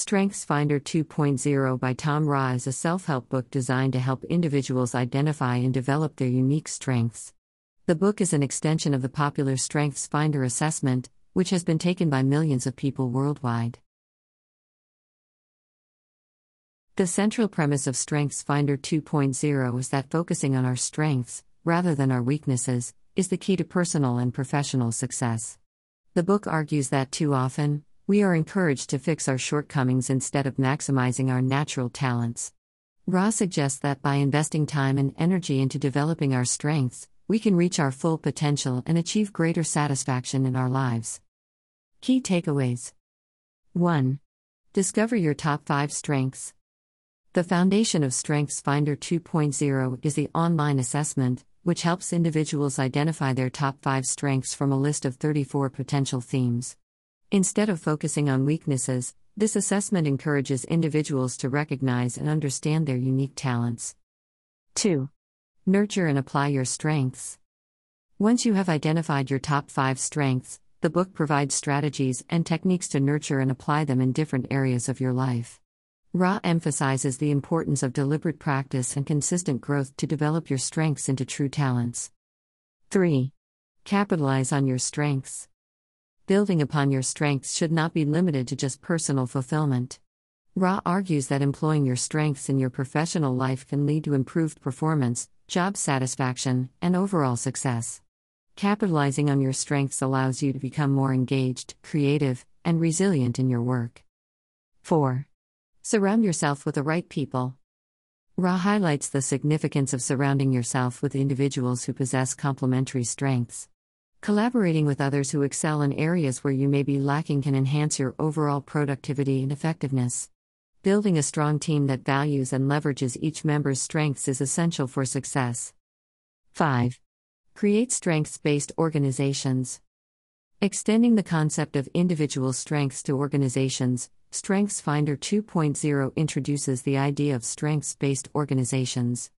Strengths Finder 2.0 by Tom Rath is a self help book designed to help individuals identify and develop their unique strengths. The book is an extension of the popular Strengths Finder assessment, which has been taken by millions of people worldwide. The central premise of Strengths Finder 2.0 is that focusing on our strengths, rather than our weaknesses, is the key to personal and professional success. The book argues that too often, we are encouraged to fix our shortcomings instead of maximizing our natural talents. Rath suggests that by investing time and energy into developing our strengths, we can reach our full potential and achieve greater satisfaction in our lives. Key takeaways 1. Discover your top 5 strengths. The foundation of Strengths Finder 2.0 is the online assessment, which helps individuals identify their top 5 strengths from a list of 34 potential themes. Instead of focusing on weaknesses, this assessment encourages individuals to recognize and understand their unique talents. 2. Nurture and apply your strengths. Once you have identified your top five strengths, the book provides strategies and techniques to nurture and apply them in different areas of your life. Rath emphasizes the importance of deliberate practice and consistent growth to develop your strengths into true talents. 3. Capitalize on your strengths. Building upon your strengths should not be limited to just personal fulfillment. Rath argues that employing your strengths in your professional life can lead to improved performance, job satisfaction, and overall success. Capitalizing on your strengths allows you to become more engaged, creative, and resilient in your work. 4. Surround yourself with the right people. Rath highlights the significance of surrounding yourself with individuals who possess complementary strengths. Collaborating with others who excel in areas where you may be lacking can enhance your overall productivity and effectiveness. Building a strong team that values and leverages each member's strengths is essential for success. 5. Create strengths based organizations. Extending the concept of individual strengths to organizations, Strengths Finder 2.0 introduces the idea of strengths based organizations.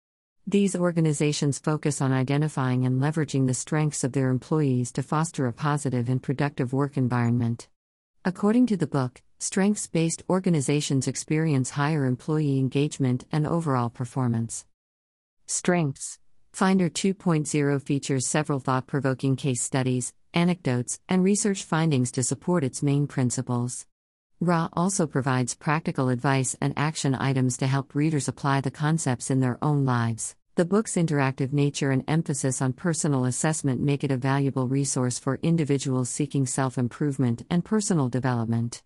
These organizations focus on identifying and leveraging the strengths of their employees to foster a positive and productive work environment. According to the book, strengths based organizations experience higher employee engagement and overall performance. Strengths Finder 2.0 features several thought provoking case studies, anecdotes, and research findings to support its main principles. Rath also provides practical advice and action items to help readers apply the concepts in their own lives. The book's interactive nature and emphasis on personal assessment make it a valuable resource for individuals seeking self improvement and personal development.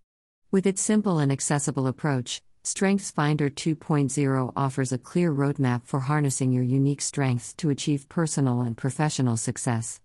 With its simple and accessible approach, Strengths Finder 2.0 offers a clear roadmap for harnessing your unique strengths to achieve personal and professional success.